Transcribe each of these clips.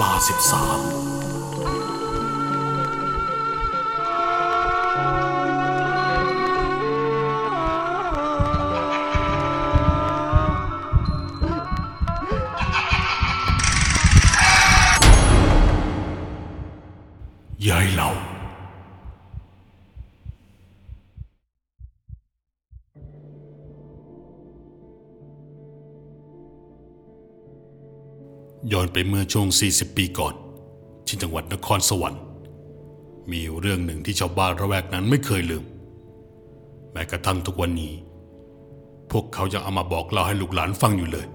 ลาสิบสาม ย้อนไปเมื่อช่วง 40 ปีก่อน ที่จังหวัดนครสวรรค์ มีเรื่องหนึ่งที่ชาวบ้านระแวกนั้นไม่เคยลืม แม้กระทั่งทุกวันนี้ พวกเขายังเอามาบอกเล่าให้ลูกหลานฟังอยู่เลย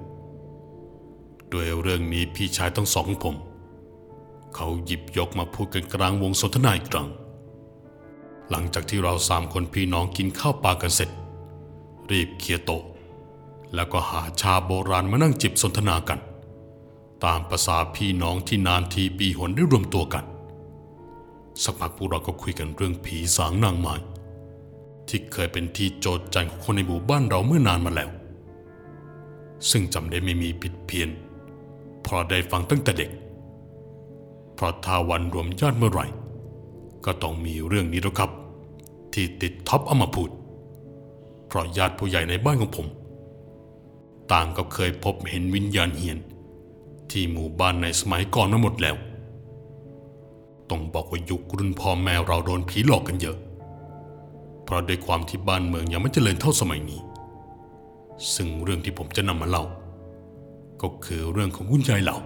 โดยเรื่องนี้พี่ชายทั้งสองผม เขาหยิบยกมาพูดกันกลางวงสนทนาอีกครั้ง หลังจากที่เราสามคนพี่น้องกินข้าวปลากันเสร็จ รีบเคลียร์โต๊ะแล้วก็หาชาโบราณมานั่งจิบสนทนากัน ตามประษาพี่น้องที่นานทีปีหนได้รวมตัวกัน สักพักพวกเราก็คุยกันเรื่องผีสางนางไม้ที่เคยเป็นที่โจทย์ใจของคนในหมู่บ้านเราเมื่อนานมาแล้ว ซึ่งจำได้ไม่มีผิดเพี้ยนเพราะได้ฟังตั้งแต่เด็ก เพราะถ้าวันรวมญาติเมื่อไหร่ ก็ต้องมีเรื่องนี้แล้วครับ ที่ติดท็อปอมาพูด เพราะญาติผู้ใหญ่ในบ้านของผม ต่างก็เคยพบเห็นวิญญาณเฮียน ที่หมู่บ้านในสมัยก่อนมาหมดแล้ว ต้องบอกว่ายุครุ่นพ่อแม่เราโดนผีหลอกกันเยอะ เพราะด้วยความที่บ้านเมืองยังไม่เจริญเท่าสมัยนี้ ซึ่งเรื่องที่ผมจะนำมาเล่า ก็คือเรื่องของคุณยายเหล่า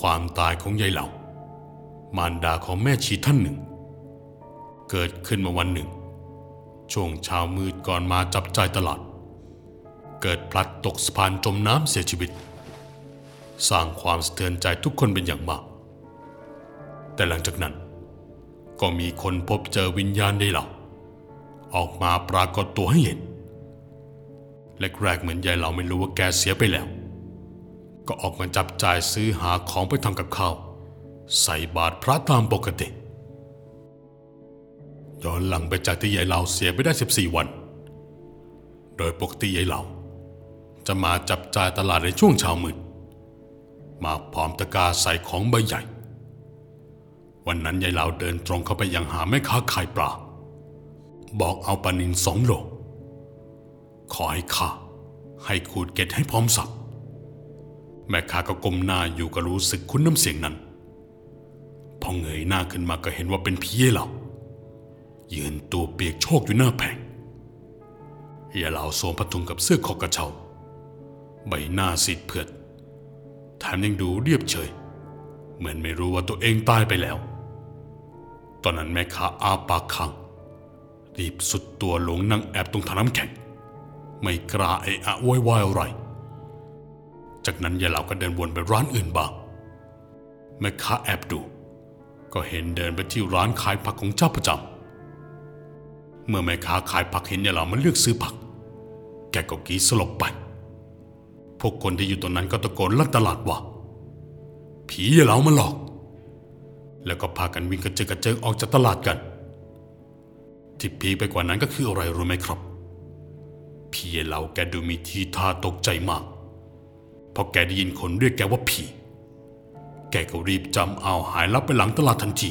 ความตายของยายเหล่า มารดาของแม่ชีท่านหนึ่ง เกิดขึ้นมาวันหนึ่ง ช่วงเช้ามืดก่อนมาจับใจตลาด เกิดพลัดตกสะพานจมน้ำเสียชีวิต สร้างความสะเทือนใจทุกคนเป็นอย่างมาก แต่หลังจากนั้น ก็มีคนพบเจอวิญญาณได้เหล่า ออกมาปรากฏตัวให้เห็นแรกๆเหมือนยายเราไม่รู้ว่าแกเสียไปแล้ว ก็ออกมาจับจ่ายซื้อหาของไปทำกับข้าวใส่บาตรพระตามปกติ ย้อนหลังไปจากที่ยายเราเสียไปได้ 14 วัน โดยปกติยายเราจะมาจับจ่ายตลาดในช่วงเช้ามืด มาพร้อมตะกร้าใส่ของใบใหญ่ วันนั้นยายเหลาเดินตรงเข้าไปยังหาแม่ค้าขายปลา บอกเอาปลานินสองโลขอให้ข้าให้ขูดเก็ดให้พร้อมสับแม่ค้าก็ก้มหน้าอยู่ก็รู้สึกคุ้นน้ำเสียงนั้น พอเงยหน้าขึ้นมาก็เห็นว่าเป็นพี่เหลายืนตัวเปียกโชกอยู่หน้าแผงเฮียเหลาสวมผ้าถุงกับเสื้อคอกระเช้าใบหน้าซีดเผือด แถมยังดูเรียบเฉย เหมือนไม่รู้ว่าตัวเองตายไปแล้ว ตอนนั้นแม่ค้าอาปากค้างรีบสุดตัวลงนั่งแอบตรงถังน้ำแข็ง ไม่กล้าเอะอะโวยวายอะไร จากนั้นยายเหลาก็เดินวนไปร้านอื่นบ้างแม่ค้าแอบดู ก็เห็นเดินไปที่ร้านขายผักของเจ้าประจำเมื่อแม่ค้าขายผักเห็นยายเหลามาเลือกซื้อผัก แกก็กีสลบไป พวกคนที่อยู่ตรงนั้นก็ตะโกนลั่นตลาดว่า ผีอย่าเหลามาหลอก แล้วก็พากันวิ่งกระเจิงกระเจิงออกจากตลาดกัน ที่พีไปกว่านั้นก็คืออะไรรู้ไหมครับพี่เหลาแกดูมีทีท่าตกใจมากเพราะแกได้ยินคนเรียกแกว่าผี แกก็รีบจำเอาหายลับไปหลังตลาดทันที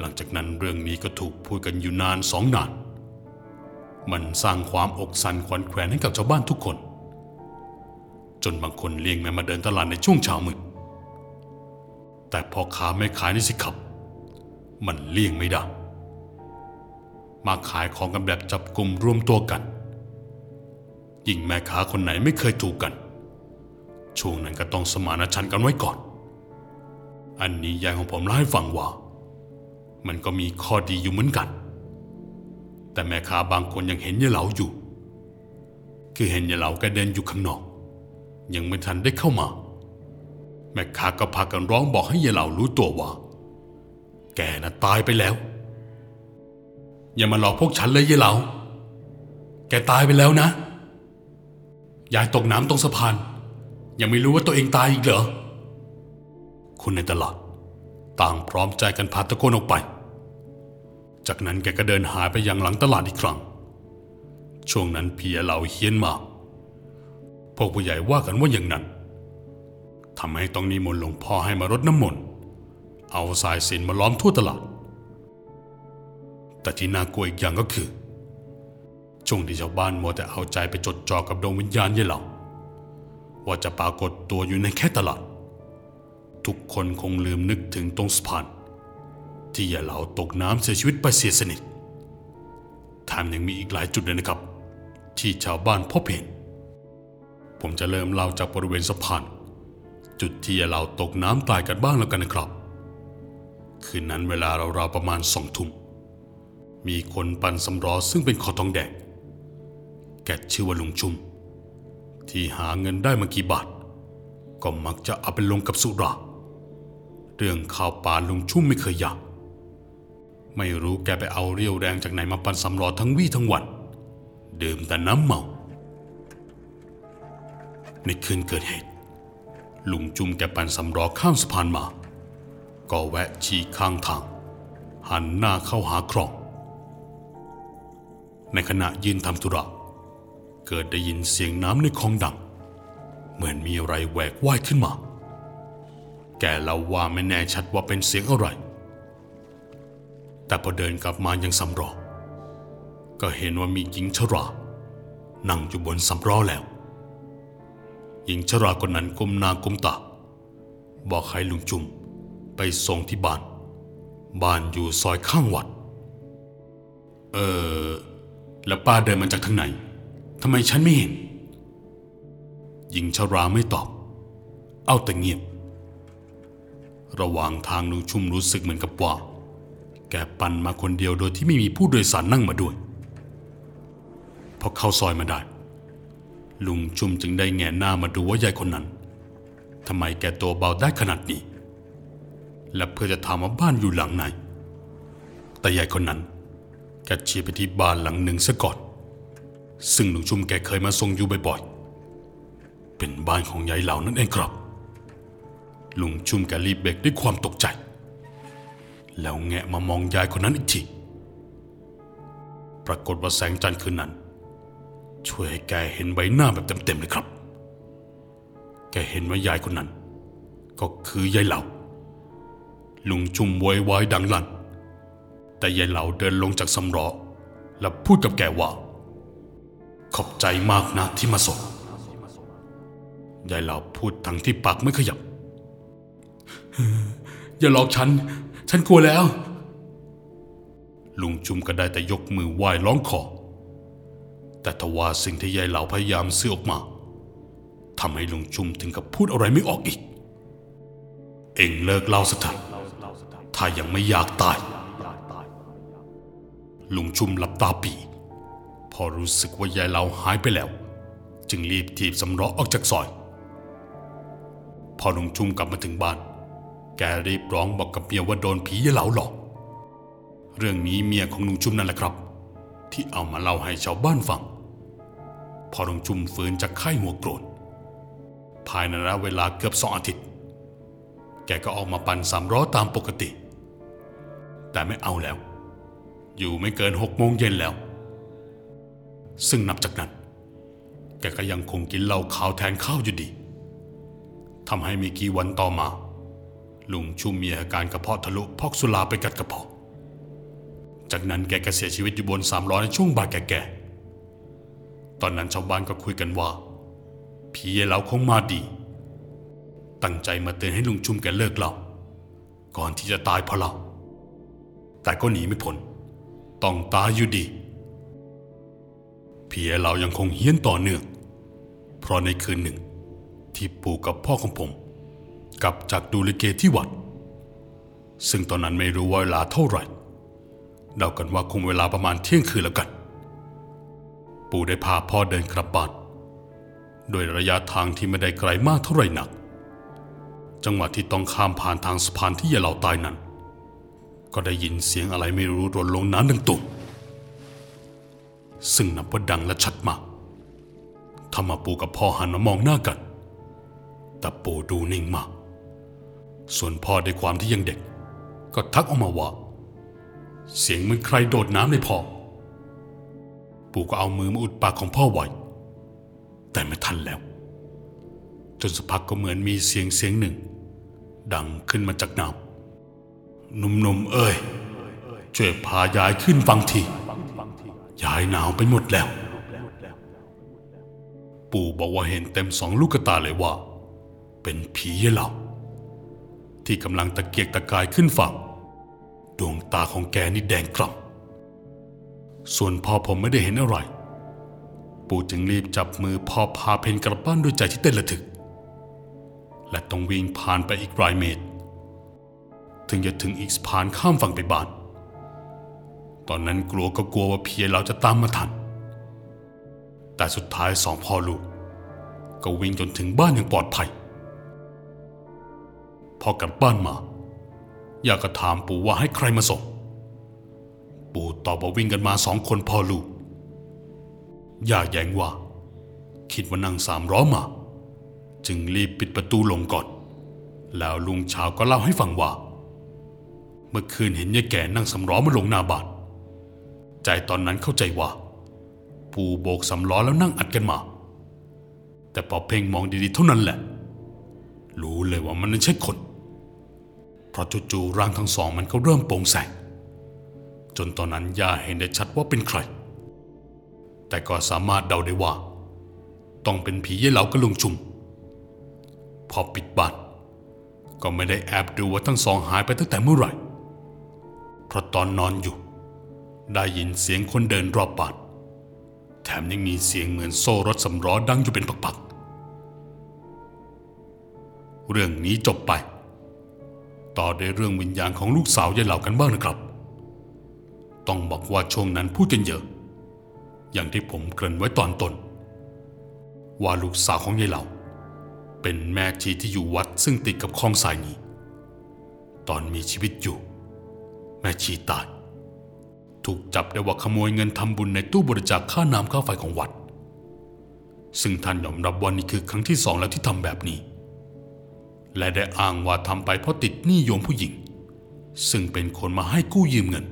หลังจากนั้นเรื่องนี้ก็ถูกพูดกันอยู่นานสองนาน มันสร้างความอกสั่นขวัญแขวนให้กับชาวบ้านทุกคน จนบางคนเลี่ยงแม้มาเดินตลาดในช่วงเช้ามืดแต่พอค้าไม่ขายนี่สิครับ มันเลี่ยงไม่ได้ มาขายของกันแบบจับกลุ่มรวมตัวกัน ยิ่งแม่ค้าคนไหนไม่เคยถูกกัน ช่วงนั้นก็ต้องสมานฉันท์กันไว้ก่อน อันนี้ยายของผมเล่าให้ฟังว่า มันก็มีข้อดีอยู่เหมือนกัน แต่แม่ค้าบางคนยังเห็นยายเหลาอยู่ คือเห็นยายเหลาแกเดินอยู่ข้างนอก ยังไม่ทันได้เข้ามา แม่ค้าก็พากันร้องบอกให้ยายเหลารู้ตัวว่า แกน่ะตายไปแล้ว อย่ามาหลอกพวกฉันเลยยายเหลา แกตายไปแล้วนะ ยายตกน้ำตรงสะพาน ยังไม่รู้ว่าตัวเองตายอีกเหรอคุณในตลาดต่างพร้อมใจกันพาตะโกนออกไป จากนั้นแกก็เดินหายไปยังหลังตลาดอีกครั้ง ช่วงนั้นเพียเหล่าเฮียนมาก พวกผู้ใหญ่ว่ากันว่าอย่างนั้นทำให้ต้องนิมนต์หลวงพ่อให้มารดน้ำมนต์ เอาสายสินมาล้อมทั่วตลาด แต่ที่น่ากลัวอีกอย่างก็คือ ช่วงที่ชาวบ้านมัวแต่เอาใจไปจดจ่อกับดวงวิญญาณเย่เหล่า ว่าจะปรากฏตัวอยู่ในแค่ตลาด ทุกคนคงลืมนึกถึงตรงสะพาน ที่ย่เหลาตกน้ำเสียชีวิตไปเสียสนิทแถมยังมีอีกหลายจุดเลยนะครับ ที่ชาวบ้านพบเห็น ผมจะเริ่มเล่าจากบริเวณสะพานจุดที่ย่เหลาตกน้ำตายกันบ้างแล้วกันนะครับ คืนนั้นเวลาราวๆประมาณสองทุ่มมีคนปั่นสำรอซึ่งเป็นคอทองแดง แกชื่อว่าลุงชุม ที่หาเงินได้มากี่บาท ก็มักจะเอาไปลงกับสุรา เรื่องข้าวปลาลุงชุ่มไม่เคยอยาก ไม่รู้แกไปเอาเรี่ยวแรงจากไหนมาปั่นสำรอทั้งวี่ทั้งวันดื่มแต่น้ำเมา ในคืนเกิดเหตุ ลุงจุมแกปั่นสำรอข้ามสะพานมา ก็แวะฉี่ข้างทาง หันหน้าเข้าหาคลอง ในขณะยืนทำธุระ เกิดได้ยินเสียงน้ำในคลองดัง เหมือนมีอะไรแหวกว่ายขึ้นมา แกเล่าว่าไม่แน่ชัดว่าเป็นเสียงอะไร แต่พอเดินกลับมายังสำรอ ก็เห็นว่ามีหญิงชรา นั่งอยู่บนสำรอแล้ว หญิงชราคนนั้นก้มหน้าก้มตา บอกให้ลุงจุมไปส่งที่บ้าน บ้านอยู่ซอยข้างวัด เออ แล้วป้าเดินมาจากทางไหน ทำไมฉันไม่เห็น หญิงชราไม่ตอบ เอาแต่เงียบ ระหว่างทางลุงชุ่มรู้สึกเหมือนกับว่า แกปั่นมาคนเดียวโดยที่ไม่มีผู้โดยสารนั่งมาด้วย พอเข้าซอยมาได้ ลุงชุมจึงได้แงนหน้ามาดูว่ายายคนนั้นทำไมแกตัวเบาได้ขนาดนี้ และเพื่อจะถามว่าบ้านอยู่หลังไหน แต่ยายคนนั้นแกชี้ไปที่บ้านหลังหนึ่งซะก่อน ซึ่งลุงชุมแกเคยมาทรงอยู่บ่อยๆ เป็นบ้านของยายเหล่านั่นเองครับ ลุงชุมแกรีบเบรกด้วยความตกใจ แล้วแงะมามองยายคนนั้นอีกที ปรากฏว่าแสงจันทร์คืนนั้น ช่วยให้แกเห็นใบหน้าแบบเต็มๆเลยครับ แกเห็นว่ายายคนนั้น ก็คือยายเหล่าลุงชุ่มโวยวายดังลั่น แต่ยายเหล่าเดินลงจากสำรอและพูดกับแกว่า ขอบใจมากนะที่มาส่งยายเหล่าพูดทั้งที่ปากไม่ขยับ อย่าหลอกฉัน ฉันกลัวแล้ว ลุงจุมก็ได้แต่ยกมือไหว้ร้องขอ แต่ทว่าสิ่งที่ยายเหล่าพยายามซื้อออกมาทำให้ลุงจุมถึงกับพูดอะไรไม่ออกอีก เอ็งเลิกเล่าสักทีถ้ายังไม่อยากตาย ลุงชุมหลับตาปี พอรู้สึกว่ายายเหลาหายไปแล้ว จึงรีบถีบสำราะออกจากซอย พอลุงชุมกลับมาถึงบ้าน รีบร้องบอกกับเมียว่าโดนผียายเหลาหลอก เรื่องนี้เมียของลุงชุมนั่นแหละครับ ที่เอามาเล่าให้ชาวบ้านฟัง พอลุงชุมฟื้นจากไข้หัวโกรนภายในระยะเวลาเกือบสองอาทิตย์ แกก็ออกมาปั่นสามล้อตามปกติ แต่ไม่เอาแล้ว อยู่ไม่เกินหกโมงเย็นแล้ว ซึ่งนับจากนั้น แกก็ยังคงกินเหล้าขาวแทนข้าวอยู่ดีทำให้มีกี่วันต่อมา ลุงชุมมีอาการกระเพาะทะลุพอกสุราไปกัดกระเพาะ จากนั้นแกก็เสียชีวิตอยู่บนสามล้อในช่วงบ่ายแก่ๆตอนนั้นชาวบ้านก็คุยกันว่าผีเหลาคงมาดี ตั้งใจมาเตือนให้ลุงชุมแกเลิกเหล้าก่อนที่จะตายเพราะเหล้าแต่ก็หนีไม่พ้นต้องตายอยู่ดีผีเหลายังคงเฮี้ยนต่อเนื่องเพราะในคืนหนึ่งที่ปู่กับพ่อของผม กลับจากดูลิเกที่วัด ซึ่งตอนนั้นไม่รู้ว่าเวลาเท่าไหร่เดากันว่าคงเวลาประมาณเที่ยงคืนแล้วกัน ปู่ได้พาพ่อเดินกลับบ้านโดยระยะทางที่ไม่ได้ไกลมากเท่าไหร่นัก จังหวะที่ต้องข้ามผ่านทางสะพานที่ยาเหล่าตายนั้น ก็ได้ยินเสียงอะไรไม่รู้รนลงน้ำดังตุ่มซึ่งนับว่าดังและชัดมากทำมาปู่กับพ่อหันมามองหน้ากัน แต่ปู่ดูนิ่งมาก ส่วนพ่อด้วยความที่ยังเด็ก ก็ทักออกมาว่า เสียงเหมือนใครโดดน้ำในพ่อ ปู่ก็เอามือมาอุดปากของพ่อไว้แต่ไม่ทันแล้ว จนสักพักก็เหมือนมีเสียงเสียงหนึ่ง ดังขึ้นมาจากน้ำหนุ่มๆเอ้ยช่วยพายายขึ้นฟังทียายหนาวไปหมดแล้ว ปู่บอกว่าเห็นเต็มสองลูกตาเลยว่า เป็นผีเหล่า ที่กำลังตะเกียกตะกายขึ้นฝั่ง ดวงตาของแกนี่แดงกล่ำส่วนพ่อผมไม่ได้เห็นอะไร ปู่จึงรีบจับมือพ่อพาเพนกลับบ้านด้วยใจที่เต้นระทึก และต้องวิ่งผ่านไปอีกรายเมตร ถึงจะถึงอีกสะพานข้ามฝั่งไปบ้าน ตอนนั้นกลัวก็กลัวว่าเพียเราจะตามมาทัน แต่สุดท้ายสองพ่อลูก ก็วิ่งจนถึงบ้านอย่างปลอดภัย พอกลับบ้านมาอยาก็ถามปู่ว่าให้ใครมาส่ง ปู่ตอบว่าวิ่งกันมาสองคนพ่อลูก ย่าแย้งว่า คิดว่านั่งสามล้อมา จึงรีบปิดประตูลงก่อน แล้วลุงเช้าก็เล่าให้ฟังว่า เมื่อคืนเห็นยายแก่นั่งสำล้อมาลงหน้าบ้านใจตอนนั้นเข้าใจว่า ปู่โบกสำล้อแล้วนั่งอัดกันมา แต่พอเพ่งมองดีๆเท่านั้นแหละ รู้เลยว่ามันไม่ใช่คน เพราะจู่ๆร่างทั้งสองมันก็เริ่มโปร่งแสง จนตอนนั้นย่าเห็นได้ชัดว่าเป็นใคร แต่ก็สามารถเดาได้ว่า ต้องเป็นผีเย่เหลากับลุงชุม พอปิดบ้านก็ไม่ได้แอบดูว่าทั้งสองหายไปตั้งแต่เมื่อไหร่ เพราะตอนนอนอยู่ ได้ยินเสียงคนเดินรอบบ้านแถมยังมีเสียงเหมือนโซ่รถสำล้อดังอยู่เป็นปักๆ เรื่องนี้จบไป ต่อด้เรื่องวิญญาณของลูกสาวยายเหล่ากันบ้างนะครับ ต้องบอกว่าช่วงนั้นพูดกันเยอะ อย่างที่ผมเกริ่นไว้ตอนต้นว่าลูกสาวของยายเหล่า เป็นแม่ชีที่อยู่วัดซึ่งติดกับคลองสายนี้ ตอนมีชีวิตอยู่ แม่ชีตาย ถูกจับได้ว่าขโมยเงินทำบุญในตู้บริจาคค่าน้ำค่าไฟของวัด ซึ่งท่านยอมรับว่านี่คือครั้งที่สองแล้วที่ทำแบบนี้ และได้อ้างว่าทำไปเพราะติดหนี้โยมผู้หญิง ซึ่งเป็นคนมาให้กู้ยืมเงิน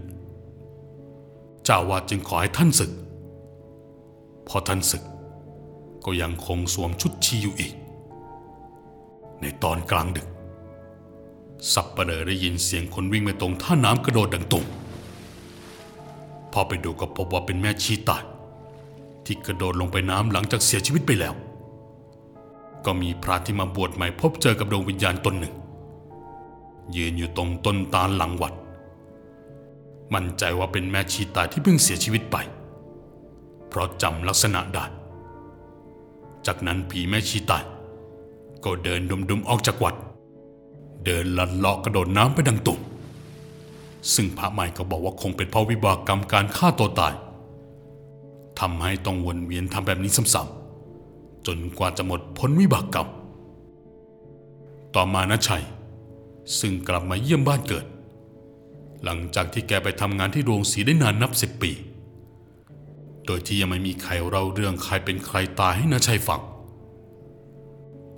เจ้าวาดจึงขอให้ท่านศึก พอท่านศึก ก็ยังคงสวมชุดชีอยู่อีก ในตอนกลางดึก สับปะเลอได้ยินเสียงคนวิ่งไปตรงท่าน้ำกระโดดดังตุ่มพอไปดูก็พบว่าเป็นแม่ชีตายที่กระโดดลงไปน้ำหลังจากเสียชีวิตไปแล้ว ก็มีพระที่มาบวชใหม่พบเจอกับดวงวิญญาณตนหนึ่ง ยืนอยู่ตรงต้นตาลหลังวัด มั่นใจว่าเป็นแม่ชีตายที่เพิ่งเสียชีวิตไป เพราะจำลักษณะได้จากนั้นผีแม่ชีตายก็เดินดุมๆออกจากวัด เดินลัดเลาะกระโดดน้ำไปดังตุ่มซึ่งพระใหม่ก็บอกว่าคงเป็นเพราะวิบากกรรมการฆ่าตัวตายทำให้ต้องวนเวียนทำแบบนี้ซ้ำๆ จนกว่าจะหมดพ้นวิบากกรรม ต่อมานะชัย ซึ่งกลับมาเยี่ยมบ้านเกิด หลังจากที่แกไปทำงานที่โรงสีได้นานนับสิบปี โดยที่ยังไม่มีใครเล่าเรื่องใครเป็นใครตายให้นะชัยฟัง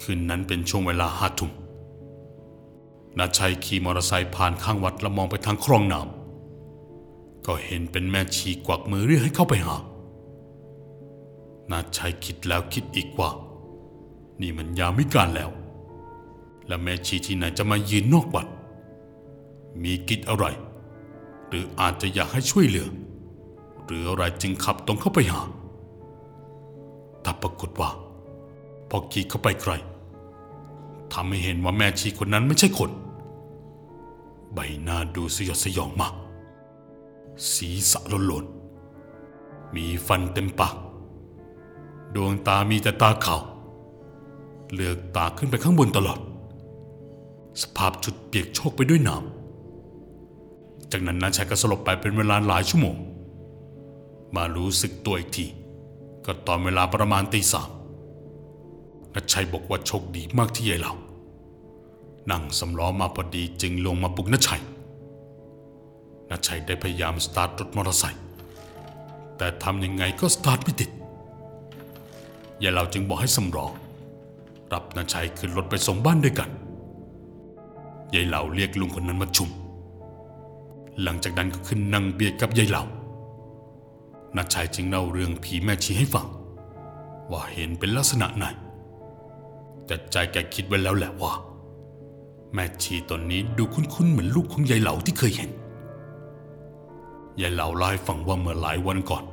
คืนนั้นเป็นช่วงเวลาห้าทุ่มนาชัยขี่มอเตอร์ไซค์ผ่านข้างวัดและมองไปทางคลองน้ำก็เห็นเป็นแม่ชีกวักมือเรียกให้เข้าไปหา นาชัยคิดแล้วคิดอีกว่า นี่มันยามวิการแล้ว และแม่ชีที่ไหนจะมายืนนอกวัด มีกิจอะไร หรืออาจจะอยากให้ช่วยเหลือ หรืออะไรจึงขับตรงเข้าไปหาแต่ปรากฏว่า พอขี่เข้าไปไกลทำให้เห็นว่าแม่ชีคนนั้นไม่ใช่คน ใบหน้าดูสยดสยองมากศีรษะโลนๆมีฟันเต็มปาก ดวงตามีแต่ตาขาวเลือกตาขึ้นไปข้างบนตลอด สภาพจุดเปียกโชกไปด้วยน้ำจากนั้นนาชัยก็สลบไปเป็นเวลาหลายชั่วโมง มารู้สึกตัวอีกที ก็ตอนเวลาประมาณตีสามนัชัยบอกว่าโชคดีมากที่ยายเรานั่งสำล้อมาพอดีจึงลงมาปลุกนัชัยนัชัยได้พยายามสตาร์ทรถมอเตอร์ไซค์แต่ทำยังไงก็สตาร์ทไม่ติด ยายเราจึงบอกให้สำรองรับนัชัยขึ้นรถไปส่งบ้านด้วยกันยายเหล่าเรียกลุงคนนั้นมาชุม หลังจากนั้นก็ขึ้นนั่งเบียดกับยายเหล่านัชัยจึงเล่าเรื่องผีแม่ชีให้ฟัง ว่าเห็นเป็นลักษณะไหนแต่ใจแกคิดไว้แล้วแหละว่า แม่ชีตนนี้ดูคุ้นๆเหมือนลูกของยายเหลาที่เคยเห็นยายเหลาเล่าให้ฟังว่าเมื่อหลายวันก่อน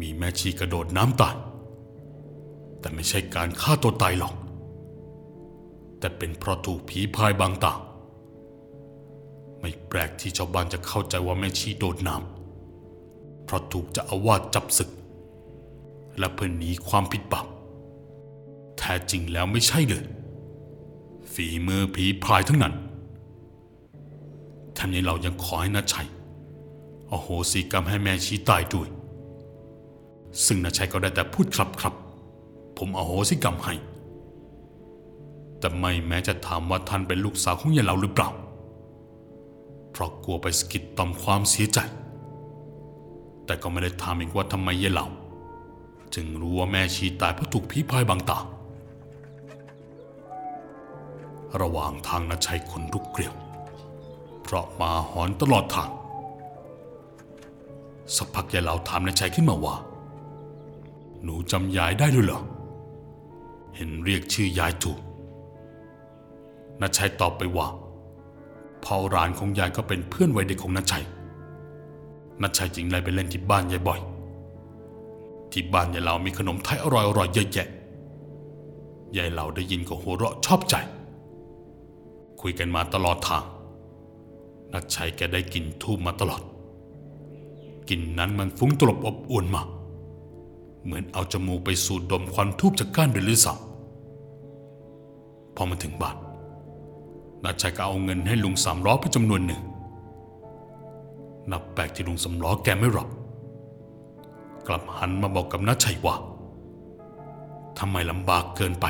มีแม่ชีกระโดดน้ำตาย แต่ไม่ใช่การฆ่าตัวตายหรอก แต่เป็นเพราะถูกผีพายบางตา ไม่แปลกที่ชาวบ้านจะเข้าใจว่าแม่ชีโดดน้ำเพราะถูกจะอาวาสจับศึก และเพื่อหนีความผิดบาปแท้จริงแล้วไม่ใช่เลย ฝีมือผีพายทั้งนั้นท่านี้เรายังขอให้นาชัยอโหสิกรรมให้แม่ชีตายด้วย ซึ่งนาชัยก็ได้แต่พูดครับครับ ผมอโหสิกรรมให้ แต่ไม่แม้จะถามว่าท่านเป็นลูกสาวของยายเหลาหรือเปล่า เพราะกลัวไปสกิดต่อมความเสียใจ แต่ก็ไม่ได้ถามอีกว่าทำไมยายเหลาจึงรู้ว่าแม่ชีตายเพราะถูกผีพายบางตา ระหว่างทางนาชัยขนลุกเกลียว เพราะมาหอนตลอดทาง สักพักยายเหลาถามนาชัยขึ้นมาว่า หนูจำยายได้ด้วยเหรอ เห็นเรียกชื่อยายถูกนาชัยตอบไปว่าพ่อรานของยายก็เป็นเพื่อนวัยเด็กของนาชัยนาชัยจึงไล่ไปเล่นที่บ้านยายบ่อย ที่บ้านยายเหลามีขนมไทยอร่อยๆเยอะแยะ ยายเหลาได้ยินก็หัวเราะชอบใจ คุยกันมาตลอดทาง นัดชัยแกได้กลินทูบมาตลอด กลิ่นนั้นมันฟุ้งตลบอบอวนมา เหมือนเอาจมูกไปสูดดมควันทูบจากก้านเดือนหรือสับพอมาถึงบ้านนัดชัยก็เอาเงินให้ลุงสามล้อไปจำนวนหนึ่ง นับแปลกที่ลุงสำล้อแกไม่รับ กลับหันมาบอกกับนัดชัยว่าทำไมลำบากเกินไป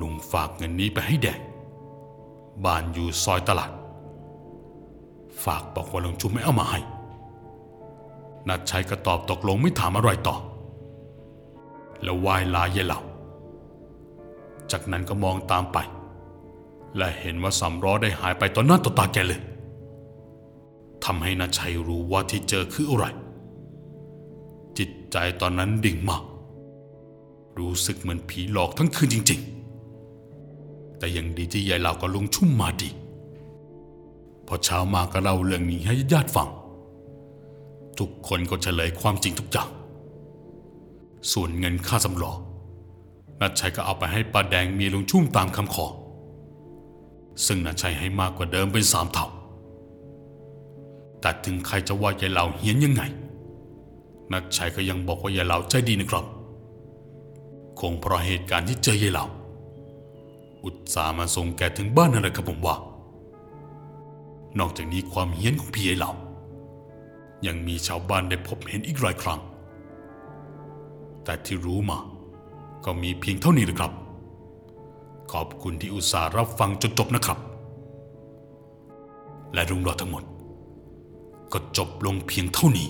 ลุงฝากเงินนี้ไปให้แดงบ้านอยู่ซอยตลาด ฝากบอกว่าลุงชุมไม่เอามาให้ นัดชัยก็ตอบตกลงไม่ถามอะไรต่อ แล้วไหว้ลาเยเหล่า จากนั้นก็มองตามไป และเห็นว่าสำล้อได้หายไปต่อหน้าต่อตาแกเลยทำให้นัดชัยรู้ว่าที่เจอคืออะไร จิตใจตอนนั้นดิ่งมาก รู้สึกเหมือนผีหลอกทั้งคืนจริง ๆ แต่ยังดีที่ยายเหล่ากับลุงชุ่มมาดีพอเช้ามาก็เล่าเรื่องนี้ให้ญาติฟัง ทุกคนก็เฉลยความจริงทุกอย่าง ส่วนเงินค่าสำรองนัดชัยก็เอาไปให้ป้าแดงเมียลุงชุ่มตามคำขอ ซึ่งนัดชัยให้มากกว่าเดิมเป็นสามเท่า แต่ถึงใครจะว่ายายเหล่าเฮี้ยนยังไง นัดชัยก็ยังบอกว่ายายเหล่าใจดีนะครับ คงเพราะเหตุการณ์ที่เจอยายเหล่า อุตส่าห์มาส่งแกถึงบ้านนั่นแหละครับผมว่า นอกจากนี้ความเฮี้ยนของพี่ไอ้เหล่า ยังมีชาวบ้านได้พบเห็นอีกหลายครั้ง แต่ที่รู้มา ก็มีเพียงเท่านี้นะครับ ขอบคุณที่อุตส่าห์รับฟังจนจบนะครับ และเรุ่งราวทั้งหมด ก็จบลงเพียงเท่านี้